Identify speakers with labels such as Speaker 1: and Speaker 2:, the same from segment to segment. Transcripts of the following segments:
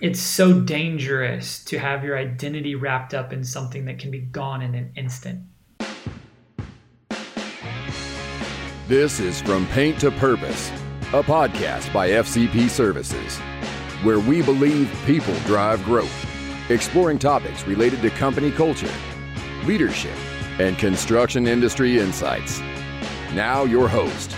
Speaker 1: it's so dangerous to have your identity wrapped up in something that can be gone in an instant.
Speaker 2: This is From Paint to Purpose, a podcast by FCP Services, where we believe people drive growth, exploring topics related to company culture, leadership, and construction industry insights. Now, your host,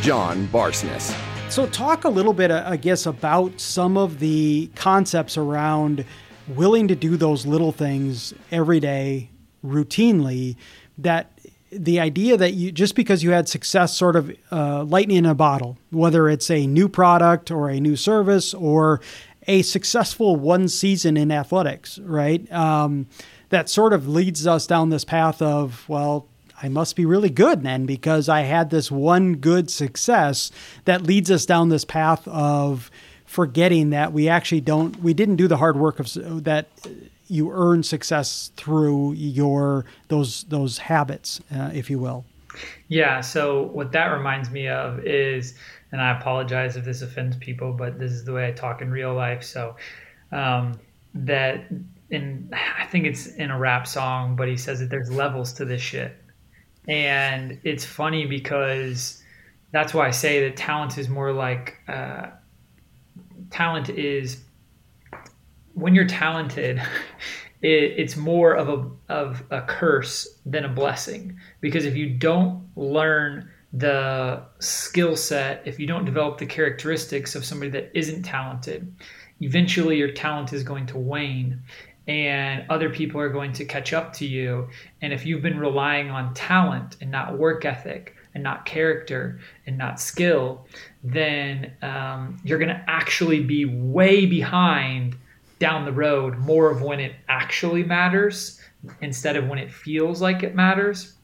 Speaker 2: John Barsness.
Speaker 3: So, talk a little bit, uh, I guess, about some of the concepts around willing to do those little things every day, routinely. That the idea that you just because you had success, sort of uh, lightning in a bottle, whether it's a new product or a new service or a successful one season in athletics, right? Um, that sort of leads us down this path of well, I must be really good then because I had this one good success that leads us down this path of forgetting that we actually don't we didn't do the hard work of that you earn success through your those those habits uh, if you will.
Speaker 1: Yeah so what that reminds me of is and i apologize if this offends people but this is the way i talk in real life so um, that in i think it's in a rap song but he says that there's levels to this shit and it's funny because that's why I say that talent is more like uh, talent is when you're talented. It, it's more of a of a curse than a blessing because if you don't learn the skill set, if you don't develop the characteristics of somebody that isn't talented, eventually your talent is going to wane and other people are going to catch up to you. And if you've been relying on talent and not work ethic and not character and not skill, then um, you're going to actually be way behind down the road more of when it actually matters instead of when it feels like it matters.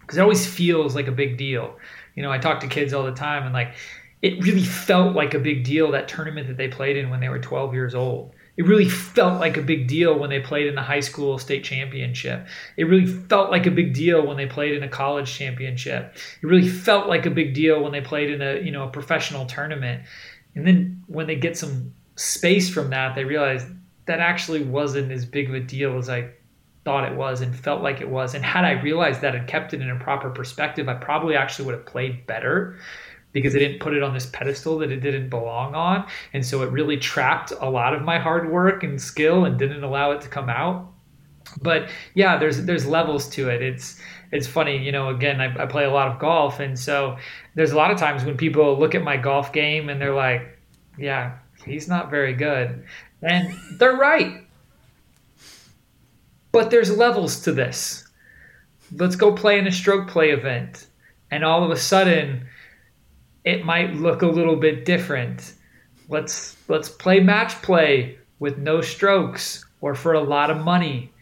Speaker 1: Because it always feels like a big deal. You know, I talk to kids all the time and like, it really felt like a big deal that tournament that they played in when they were 12 years old it really felt like a big deal when they played in the high school state championship. It really felt like a big deal when they played in a college championship. It really felt like a big deal when they played in a, you know, a professional tournament. And then when they get some space from that, they realize that actually wasn't as big of a deal as I thought it was and felt like it was. And had I realized that and kept it in a proper perspective, I probably actually would have played better because I didn't put it on this pedestal that it didn't belong on. And so it really trapped a lot of my hard work and skill and didn't allow it to come out. But yeah, there's there's levels to it. It's it's funny, you know, again, I, I play a lot of golf and so there's a lot of times when people look at my golf game and they're like, Yeah, he's not very good. And they're right. But there's levels to this. Let's go play in a stroke play event. And all of a sudden, it might look a little bit different. Let's let's play match play with no strokes or for a lot of money.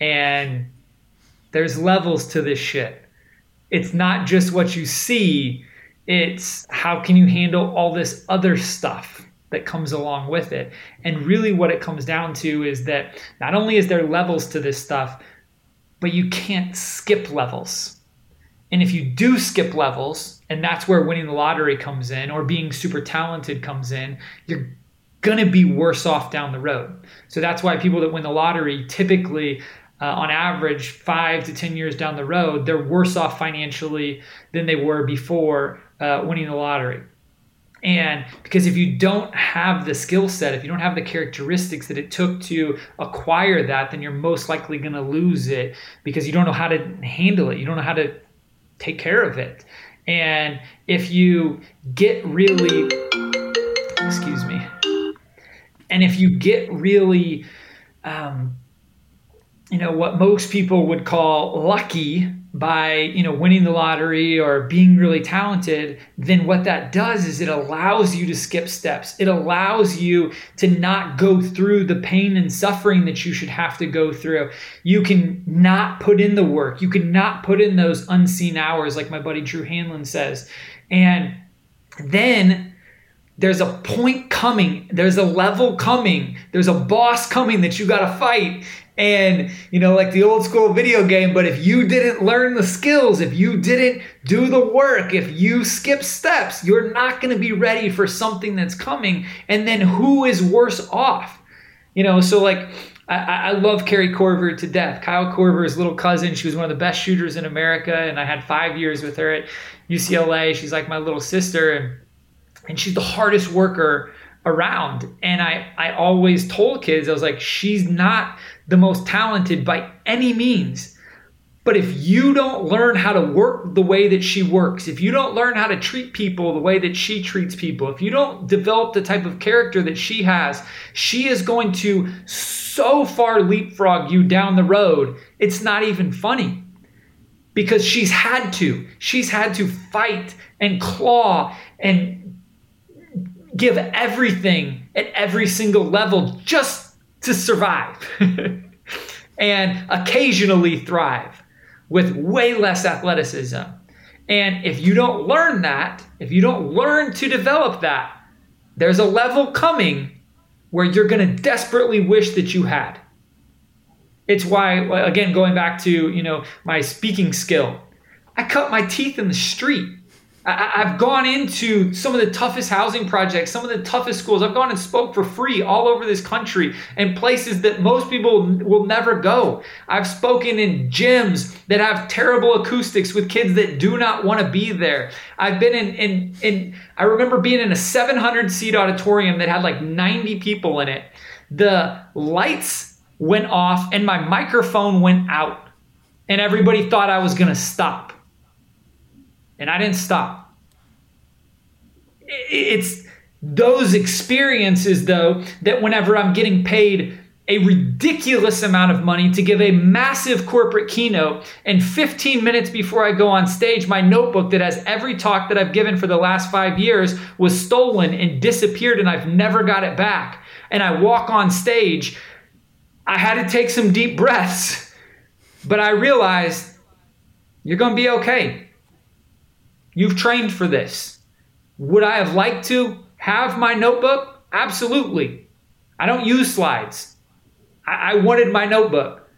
Speaker 1: And there's levels to this shit. It's not just what you see, it's how can you handle all this other stuff that comes along with it. And really what it comes down to is that not only is there levels to this stuff, but you can't skip levels. And if you do skip levels, and that's where winning the lottery comes in or being super talented comes in you're going to be worse off down the road so that's why people that win the lottery typically uh, on average five to ten years down the road they're worse off financially than they were before uh, winning the lottery and because if you don't have the skill set, if you don't have the characteristics that it took to acquire that, then you're most likely going to lose it because you don't know how to handle it. You don't know how to take care of it. And if you get really, excuse me, and if you get really, um, you know, what most people would call lucky by you know winning the lottery or being really talented then what that does is it allows you to skip steps. It allows you to not go through the pain and suffering that you should have to go through. You can not put in the work. You can not put in those unseen hours like my buddy Drew Hanlen says. And then there's a point coming. There's a level coming. There's a boss coming that you got to fight and you know like the old school video game but if you didn't learn the skills if you didn't do the work if you skip steps you're not going to be ready for something that's coming and then who is worse off You know, so like I, I love Kari Korver to death. Kyle Korver's little cousin. She was one of the best shooters in America, and I had five years with her at UCLA. She's like my little sister, and and she's the hardest worker around. And I I always told kids I was like, she's not the most talented by any means. But if you don't learn how to work the way that she works, if you don't learn how to treat people the way that she treats people, if you don't develop the type of character that she has, she is going to so far leapfrog you down the road, it's not even funny. Because she's had to. She's had to fight and claw and give everything at every single level just to survive and occasionally thrive with way less athleticism. And if you don't learn that, if you don't learn to develop that, there's a level coming where you're going to desperately wish that you had. It's why, again, going back to you know my speaking skill, I cut my teeth in the street. I, have gone into some of the toughest housing projects, some of the toughest schools. I've gone and spoke for free all over this country and places that most people will never go. I've spoken in gyms that have terrible acoustics with kids that do not want to be there. I've been in, in, in I remember being in a 700 seat auditorium that had like 90 people in it. The lights went off and my microphone went out, and everybody thought I was going to stop and I didn't stop. It's those experiences, though, that whenever I'm getting paid a ridiculous amount of money to give a massive corporate keynote, and 15 minutes before I go on stage, my notebook that has every talk that I've given for the last five years was stolen and disappeared, and I've never got it back. And I walk on stage, I had to take some deep breaths, but I realized you're going to be okay. You've trained for this. Would I have liked to have my notebook? Absolutely. I don't use slides. I, I wanted my notebook.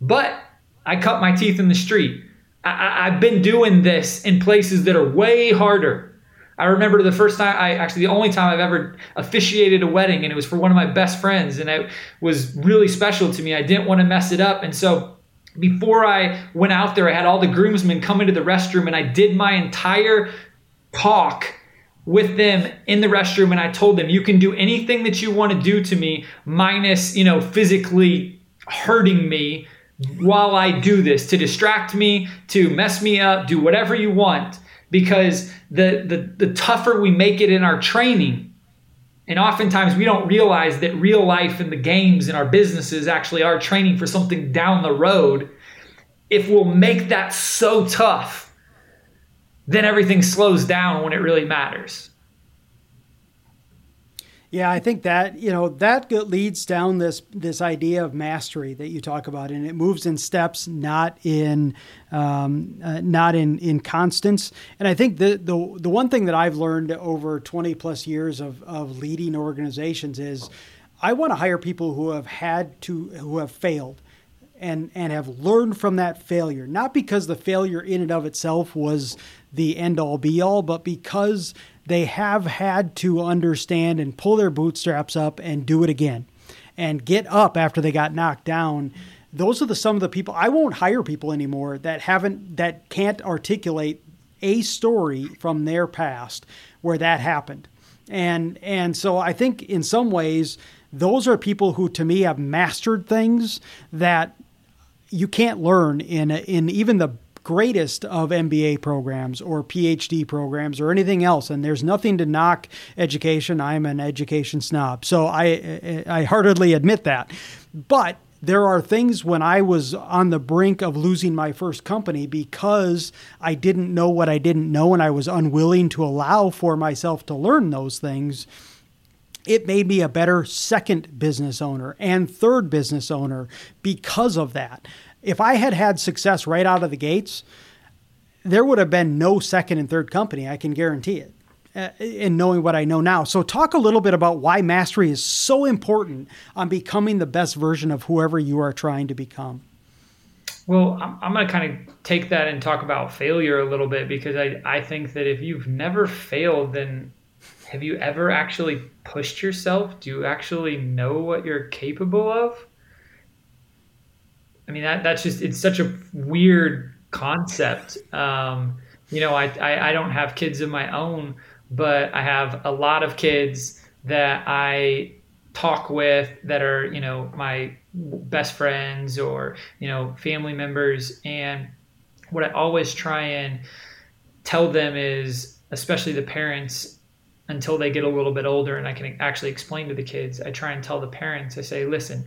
Speaker 1: But I cut my teeth in the street. I, have been doing this in places that are way harder. I remember the first time, I actually, the only time I've ever officiated a wedding, and it was for one of my best friends, and it was really special to me. I didn't want to mess it up. And so before I went out there, I had all the groomsmen come into the restroom and I did my entire talk with them in the restroom and I told them you can do anything that you want to do to me minus, you know, physically hurting me while I do this to distract me, to mess me up, do whatever you want. Because the the the tougher we make it in our training, and oftentimes we don't realize that real life and the games and our businesses actually are training for something down the road. If we'll make that so tough, then everything slows down when it really matters.
Speaker 3: Yeah, I think that you know that leads down this this idea of mastery that you talk about, and it moves in steps, not in um, uh, not in in constants. And I think the the the one thing that I've learned over twenty plus years of of leading organizations is I want to hire people who have had to who have failed and and have learned from that failure not because the failure in and of itself was the end all be all but because they have had to understand and pull their bootstraps up and do it again and get up after they got knocked down those are the some of the people I won't hire people anymore that haven't that can't articulate a story from their past where that happened. And and so I think in some ways those are people who to me have mastered things that you can't learn in in even the greatest of MBA programs or PhD programs or anything else. And there's nothing to knock education. I'm an education snob, so I I heartedly admit that. But there are things when I was on the brink of losing my first company because I didn't know what I didn't know and I was unwilling to allow for myself to learn those things. It made me a better second business owner and third business owner because of that if I had had success right out of the gates, there would have been no second and third company. I can guarantee it. Uh, in knowing what I know now. So, talk a little bit about why mastery is so important on becoming the best version of whoever you are trying to become.
Speaker 1: Well, I'm, I'm going to kind of take that and talk about failure a little bit because I, I think that if you've never failed, then have you ever actually pushed yourself? Do you actually know what you're capable of? I mean, that, that's just, it's such a weird concept. Um, you know, I, I, I don't have kids of my own, but I have a lot of kids that I talk with that are, you know, my best friends or, you know, family members. And what I always try and tell them is, especially the parents, until they get a little bit older and I can actually explain to the kids, I try and tell the parents, I say, listen,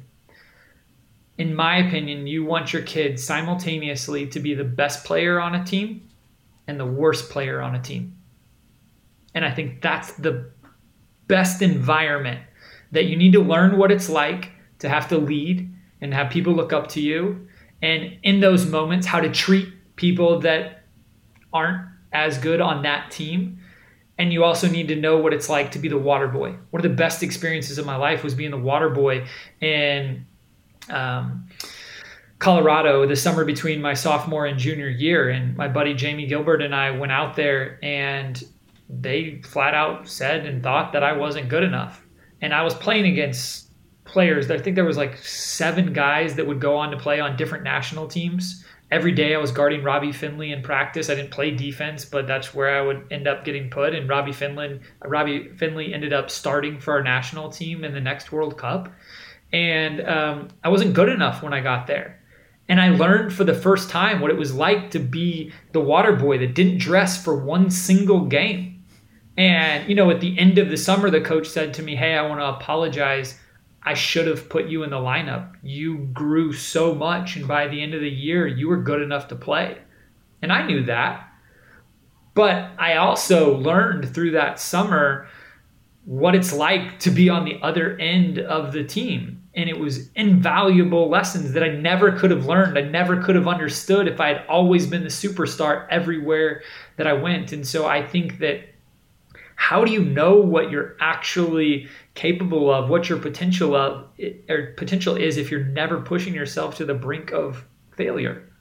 Speaker 1: in my opinion, you want your kid simultaneously to be the best player on a team and the worst player on a team. And I think that's the best environment that you need to learn what it's like to have to lead and have people look up to you. And in those moments, how to treat people that aren't as good on that team. And you also need to know what it's like to be the water boy. One of the best experiences of my life was being the water boy in um, Colorado the summer between my sophomore and junior year. And my buddy Jamie Gilbert and I went out there and they flat out said and thought that I wasn't good enough. And I was playing against players. I think there was like seven guys that would go on to play on different national teams. Every day I was guarding Robbie Finley in practice. I didn't play defense, but that's where I would end up getting put. And Robbie Finley, Robbie Finley ended up starting for our national team in the next World Cup. And um, I wasn't good enough when I got there. And I learned for the first time what it was like to be the water boy that didn't dress for one single game and, you know, at the end of the summer, the coach said to me, Hey, I want to apologize. I should have put you in the lineup. You grew so much. And by the end of the year, you were good enough to play. And I knew that. But I also learned through that summer what it's like to be on the other end of the team. And it was invaluable lessons that I never could have learned. I never could have understood if I had always been the superstar everywhere that I went. And so I think that how do you know what you're actually capable of, what your potential of or potential is if you're never pushing yourself to the brink of failure?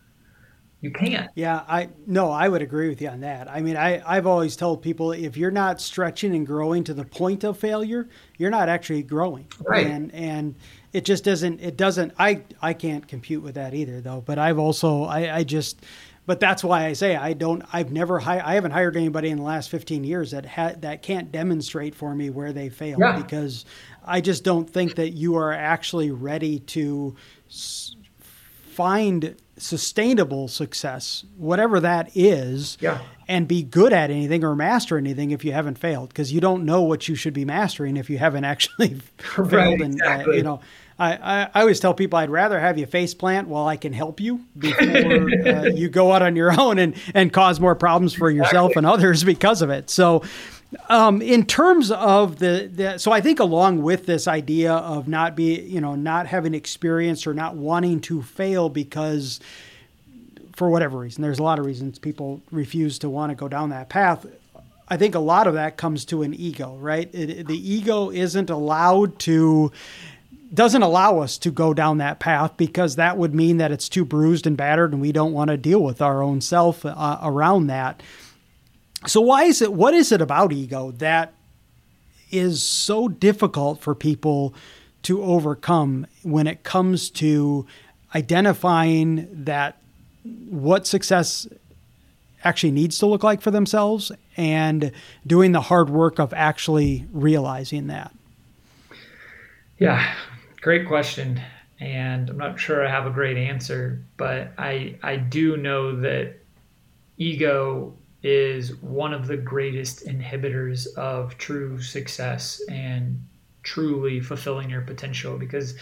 Speaker 1: You can't.
Speaker 3: Yeah, I no, I would agree with you on that. I mean, I I've always told people if you're not stretching and growing to the point of failure, you're not actually growing.
Speaker 1: Right.
Speaker 3: And and it just doesn't it doesn't I I can't compute with that either though, but I've also I I just but that's why I say I don't. I've never. I haven't hired anybody in the last 15 years that ha, that can't demonstrate for me where they failed yeah. because I just don't think that you are actually ready to s- find sustainable success, whatever that is,
Speaker 1: yeah.
Speaker 3: and be good at anything or master anything if you haven't failed because you don't know what you should be mastering if you haven't actually failed.
Speaker 1: Right,
Speaker 3: and
Speaker 1: exactly.
Speaker 3: uh, you know I, I, I, always tell people I'd rather have you face plant while I can help you before uh, you go out on your own and, and cause more problems for yourself exactly. and others because of it. So, um, in terms of the, the, so I think along with this idea of not be, you know, not having experience or not wanting to fail because for whatever reason, there's a lot of reasons people refuse to want to go down that path. I think a lot of that comes to an ego, right? It, the ego isn't allowed to doesn't allow us to go down that path because that would mean that it's too bruised and battered and we don't want to deal with our own self uh, around that. So why is it what is it about ego that is so difficult for people to overcome when it comes to identifying that what success actually needs to look like for themselves and doing the hard work of actually realizing that?
Speaker 1: Yeah, Great question. And I'm not sure I have a great answer, but I, I do know that ego is one of the greatest inhibitors of true success and truly fulfilling your potential because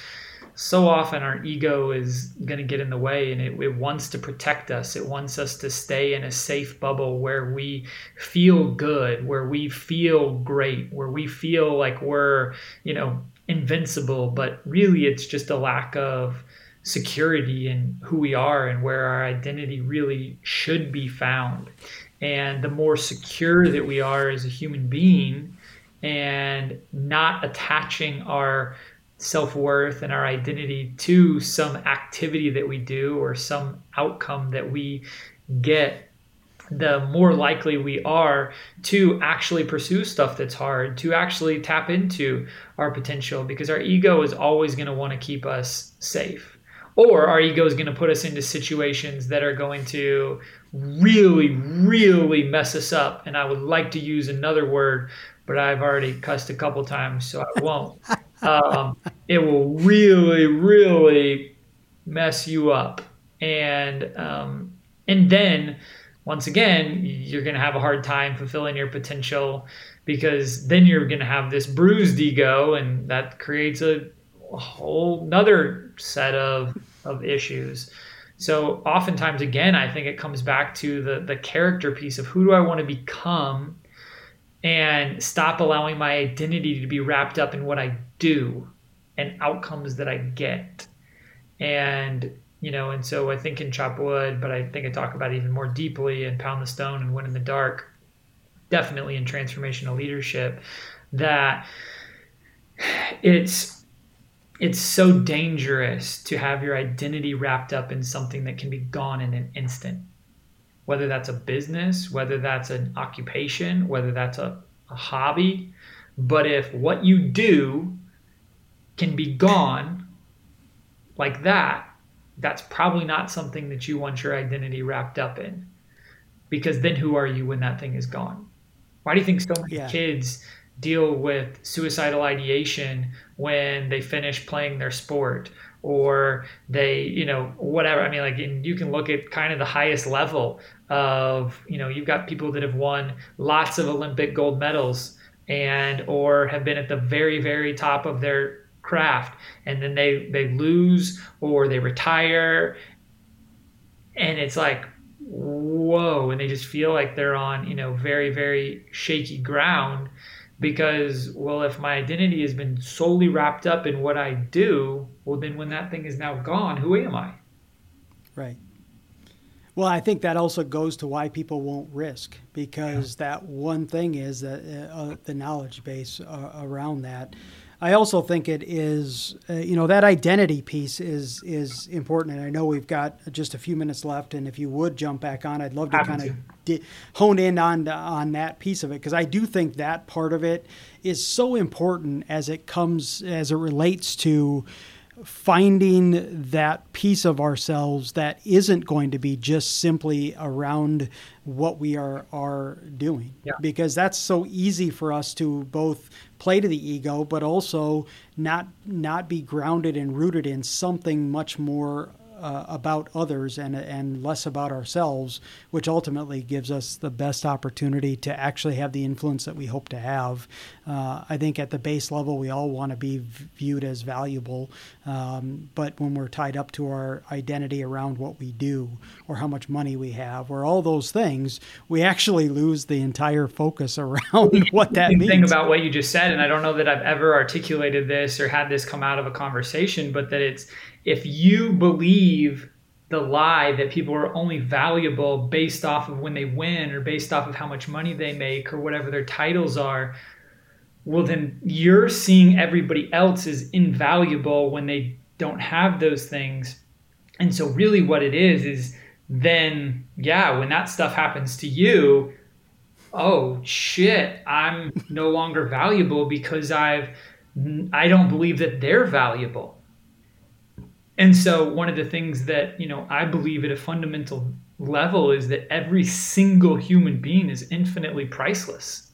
Speaker 1: so often our ego is going to get in the way and it, it, wants to protect us. It wants us to stay in a safe bubble where we feel good, where we feel great, where we feel like we're, you know, invincible, but really it's just a lack of security in who we are and where our identity really should be found. And the more secure that we are as a human being and not attaching our self worth and our identity to some activity that we do or some outcome that we get, the more likely we are to actually pursue stuff that's hard, to actually tap into our potential, because our ego is always going to want to keep us safe. Or our ego is going to put us into situations that are going to really, really mess us up. And I would like to use another word, but I've already cussed a couple times, so I won't. um, it will really, really mess you up. And um, and then once again, you're going to have a hard time fulfilling your potential because then you're going to have this bruised ego, and that creates a, whole another set of of issues. So oftentimes, again, I think it comes back to the the character piece of who do I want to become, and stop allowing my identity to be wrapped up in what I do and outcomes that I get. And you know, and so I think in Chop Wood, but I think I talk about it even more deeply in Pound the Stone and Win in the Dark, definitely in transformational leadership, that it's it's so dangerous to have your identity wrapped up in something that can be gone in an instant. Whether that's a business, whether that's an occupation, whether that's a, a hobby. But if what you do can be gone like that, that's probably not something that you want your identity wrapped up in. Because then who are you when that thing is gone? Why do you think so many yeah. kids deal with suicidal ideation when they finish playing their sport or they, you know, whatever. I mean, like you can look at kind of the highest level of, you know, you've got people that have won lots of Olympic gold medals and or have been at the very, very top of their craft and then they they lose or they retire. And it's like whoa and they just feel like they're on you know very very shaky ground because well if my identity has been solely wrapped up in what i do well then when that thing is now gone who am i?
Speaker 3: Right. Well i think that also goes to why people won't risk because yeah. that one thing is that uh, uh, the knowledge base uh, around that I also think it is, uh, you know, that identity piece is is important. And I know we've got just a few minutes left, and if you would jump back on, I'd love to kind of di- hone in on on that piece of it because I do think that part of it is so important as it comes as it relates to finding that piece of ourselves that isn't going to be just simply around what we are are doing yeah. because that's so easy for us to both play to the ego but also not not be grounded and rooted in something much more uh, about others and and less about ourselves, which ultimately gives us the best opportunity to actually have the influence that we hope to have. Uh, I think at the base level, we all want to be viewed as valuable, um, but when we're tied up to our identity around what we do or how much money we have or all those things, we actually lose the entire focus around what that means.
Speaker 1: Think about what you just said, and I don't know that I've ever articulated this or had this come out of a conversation, but that it's if you believe the lie that people are only valuable based off of when they win or based off of how much money they make or whatever their titles are, well, then you're seeing everybody else is invaluable when they don't have those things. And so, really, what it is is then, yeah, when that stuff happens to you, oh shit, I'm no longer valuable because I've I don't believe that they're valuable. And so one of the things that, you know, I believe at a fundamental level is that every single human being is infinitely priceless.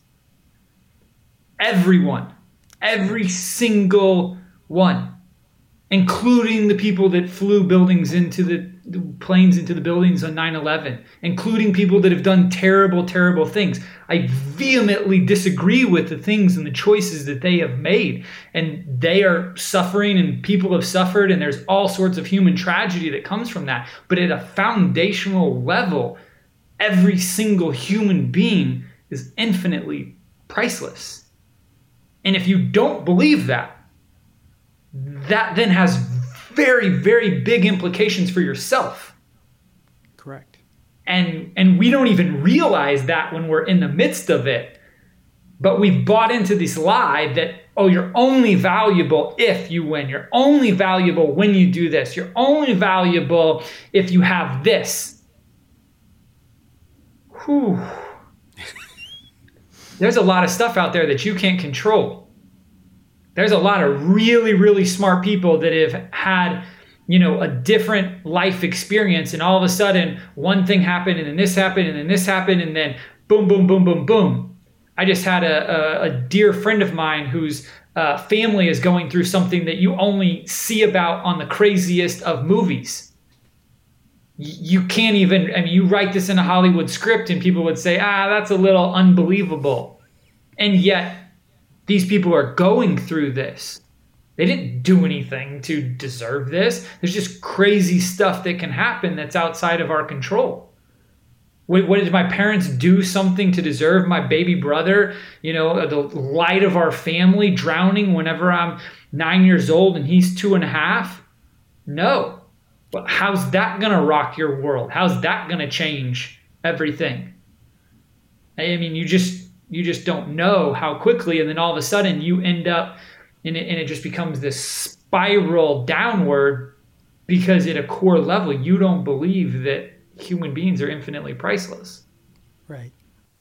Speaker 1: Everyone, every single one, including the people that flew buildings into the planes into the buildings on 9-11 including people that have done terrible terrible things. I vehemently disagree with the things and the choices that they have made. And they are suffering and people have suffered and there's all sorts of human tragedy that comes from that. But at a foundational level every single human being is infinitely priceless. And if you don't believe that that then has very, very big implications for yourself.
Speaker 3: Correct.
Speaker 1: And and we don't even realize that when we're in the midst of it. But we've bought into this lie that oh, you're only valuable if you win. You're only valuable when you do this. You're only valuable if you have this. whew, there's a lot of stuff out there that you can't control. There's a lot of really, really smart people that have had, you know, a different life experience, and all of a sudden one thing happened, and then this happened, and then this happened, and then boom, boom, boom, boom, boom. I just had a, a, a dear friend of mine whose uh, family is going through something that you only see about on the craziest of movies. You can't even, I mean, you write this in a Hollywood script and people would say, ah, that's a little unbelievable. And yet, these people are going through this. They didn't do anything to deserve this. There's just crazy stuff that can happen that's outside of our control. What, what, did my parents do something to deserve my baby brother, you know, the light of our family drowning whenever I'm nine years old and he's two and a half? No. But how's that going to rock your world? How's that going to change everything? I mean, you just you just don't know how quickly, and then all of a sudden you end up, and it, and it just becomes this spiral downward because at a core level you don't believe that human beings are infinitely priceless.
Speaker 3: Right.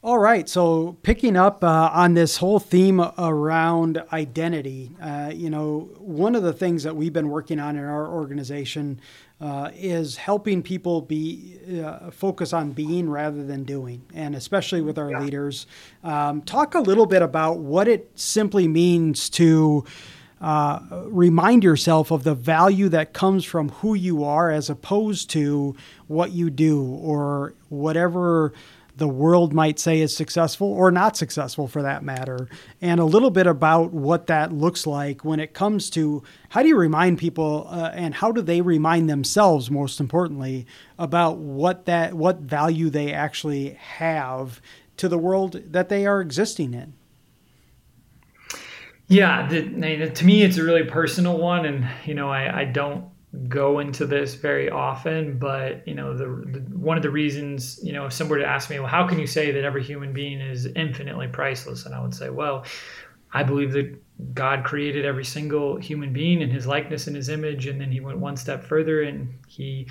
Speaker 3: All right. So picking up uh, on this whole theme around identity, uh, you know, one of the things that we've been working on in our organization uh, is helping people be uh, focus on being rather than doing, and especially with our yeah. leaders. Um, talk a little bit about what it simply means to uh, remind yourself of the value that comes from who you are as opposed to what you do or whatever the world might say is successful or not successful for that matter, and a little bit about what that looks like when it comes to how do you remind people uh, and how do they remind themselves, most importantly, about what that what value they actually have to the world that they are existing in.
Speaker 1: Yeah, the, to me, it's a really personal one, and you know, I, I don't go into this very often, but you know, the, the, one of the reasons, you know, if somebody were to ask me, well, how can you say that every human being is infinitely priceless? And I would say, well, I believe that God created every single human being in His likeness and His image, and then He went one step further and He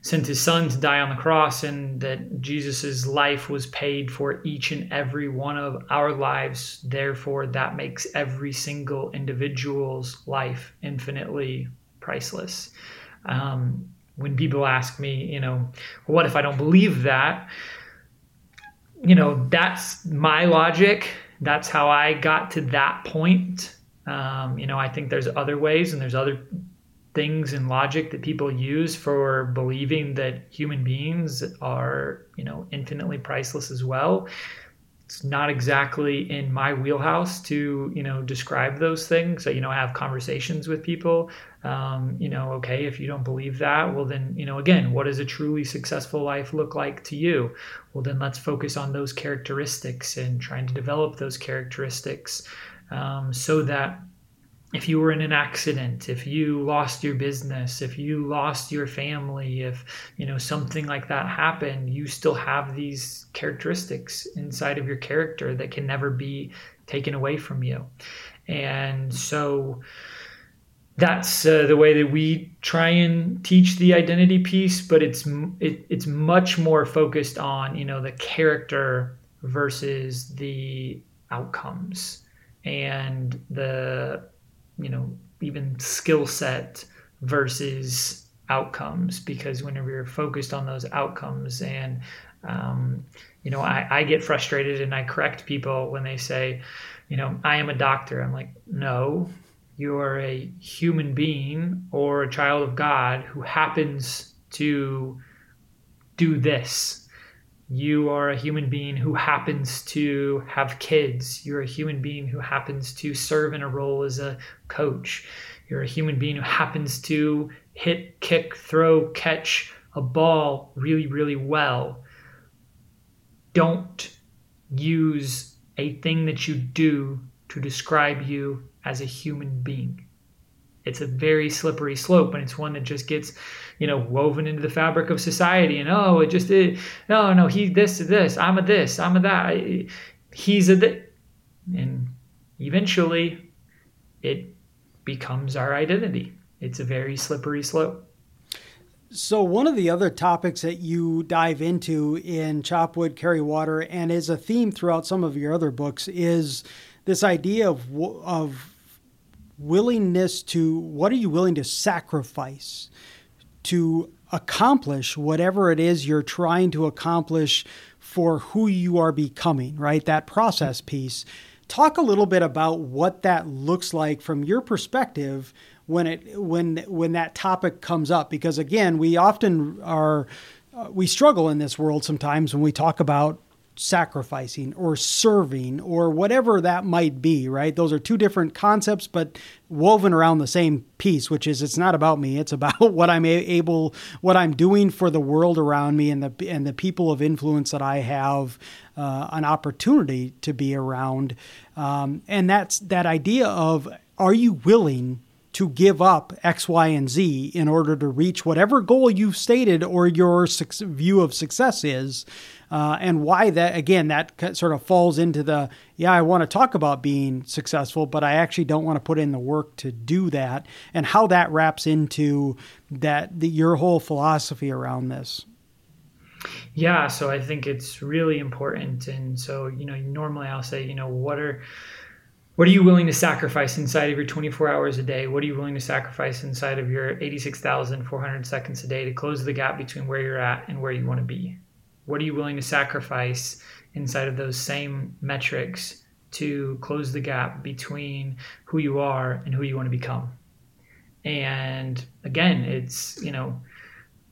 Speaker 1: sent his son to die on the cross and that Jesus' life was paid for each and every one of our lives. Therefore, that makes every single individual's life infinitely priceless. Um, when people ask me, you know, what if I don't believe that? You know, that's my logic. That's how I got to that point. Um, you know, I think there's other ways and there's other things and logic that people use for believing that human beings are, you know, infinitely priceless as well. It's not exactly in my wheelhouse to, you know, describe those things. So, you know, have conversations with people. Um, you know, okay, if you don't believe that, well, then, you know, again, what does a truly successful life look like to you? Well, then let's focus on those characteristics and trying to develop those characteristics um, so that if you were in an accident if you lost your business if you lost your family if you know something like that happened you still have these characteristics inside of your character that can never be taken away from you. And so that's uh, the way that we try and teach the identity piece but it's it, it's much more focused on you know the character versus the outcomes and the you know even skill set versus outcomes because whenever you're focused on those outcomes and um, you know I, I get frustrated and i correct people when they say you know i am a doctor. I'm like no you're a human being or a child of god who happens to do this you are a human being who happens to have kids. You're a human being who happens to serve in a role as a coach. You're a human being who happens to hit, kick, throw, catch a ball really, really well. Don't use a thing that you do to describe you as a human being. It's a very slippery slope, and it's one that just gets you know, woven into the fabric of society. And oh, it just it, No, no, he this this. I'm a this. I'm a that. He's a this. And eventually, it becomes our identity. It's a very slippery slope.
Speaker 3: So, one of the other topics that you dive into in Chop Wood, Carry Water, and is a theme throughout some of your other books, is this idea of, of willingness to what are you willing to sacrifice to accomplish whatever it is you're trying to accomplish for who you are becoming, right? That process piece. Talk a little bit about what that looks like from your perspective when it when when that topic comes up because again we often are uh, we struggle in this world sometimes when we talk about sacrificing or serving or whatever that might be right? Those are two different concepts but woven around the same piece which is it's not about me. It's about what i'm able what i'm doing for the world around me and the and the people of influence that i have uh, an opportunity to be around. Um, and that's that idea of are you willing to give up X, Y, and Z in order to reach whatever goal you've stated or your su- view of success is. Uh, and why that, again, that sort of falls into the, yeah, I want to talk about being successful, but I actually don't want to put in the work to do that, and how that wraps into that, the, your whole philosophy around this.
Speaker 1: Yeah, so I think it's really important. And so, you know, normally I'll say, you know, what are, what are you willing to sacrifice inside of your 24 hours a day? What are you willing to sacrifice inside of your 86,400 seconds a day to close the gap between where you're at and where you want to be? What are you willing to sacrifice inside of those same metrics to close the gap between who you are and who you want to become? And again, it's, you know,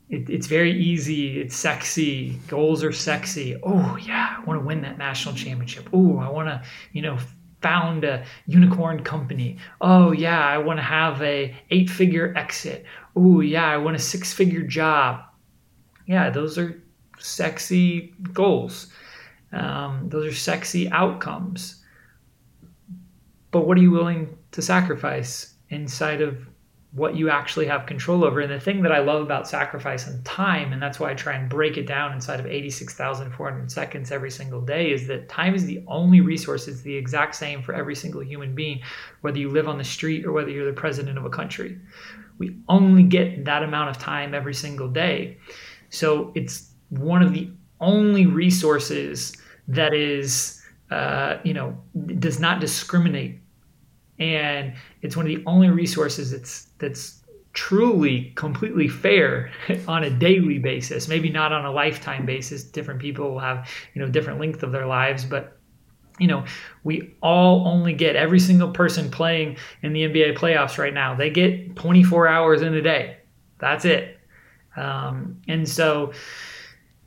Speaker 1: it, it's very easy. It's sexy. Goals are sexy. Oh, yeah, I want to win that national championship. Oh, I want to, you know, found a unicorn company. Oh yeah, I want to have a eight figure exit. Oh yeah, I want a six figure job. Yeah, those are sexy goals. Um, those are sexy outcomes. But what are you willing to sacrifice inside of what you actually have control over. And the thing that I love about sacrifice and time, and that's why I try and break it down inside of 86,400 seconds every single day, is that time is the only resource. It's the exact same for every single human being, whether you live on the street or whether you're the president of a country. We only get that amount of time every single day. So it's one of the only resources that is, uh, you know, does not discriminate and it's one of the only resources that's that's truly completely fair on a daily basis maybe not on a lifetime basis. Different people will have you know different length of their lives but you know we all only get every single person playing in the nba playoffs right now. They get 24 hours in a day. That's it. Um, and so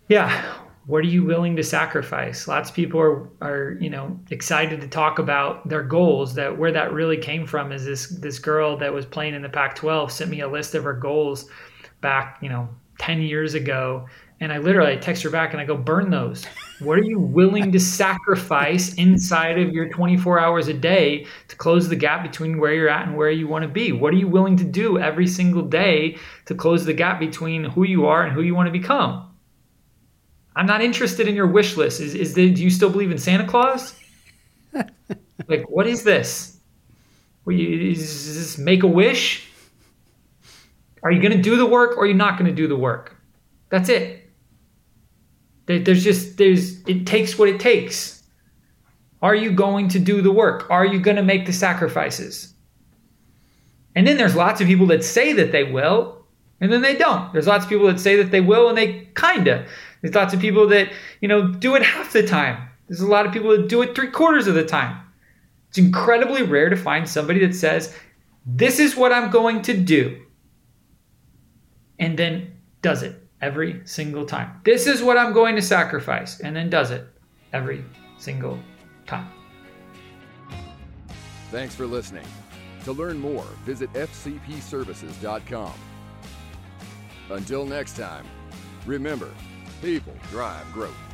Speaker 1: yeah what are you willing to sacrifice? Lots of people are, are you know excited to talk about their goals that where that really came from is this this girl that was playing in the pac 12 sent me a list of her goals back you know 10 years ago. And i literally I text her back and i go burn those. What are you willing to sacrifice inside of your 24 hours a day to close the gap between where you're at and where you want to be? What are you willing to do every single day to close the gap between who you are and who you want to become I'm not interested in your wish list. Is is the, do you still believe in Santa Claus? like, what is this? You, is this make a wish? Are you going to do the work or are you not going to do the work? That's it. There's just there's it takes what it takes. Are you going to do the work? Are you going to make the sacrifices? And then there's lots of people that say that they will, and then they don't. There's lots of people that say that they will and they kinda. There's lots of people that, you know, do it half the time. There's a lot of people that do it three quarters of the time. It's incredibly rare to find somebody that says, This is what I'm going to do. And then does it every single time. This is what I'm going to sacrifice. And then does it every single time.
Speaker 2: Thanks for listening. To learn more, visit fcpservices.com. Until next time, remember, People drive growth.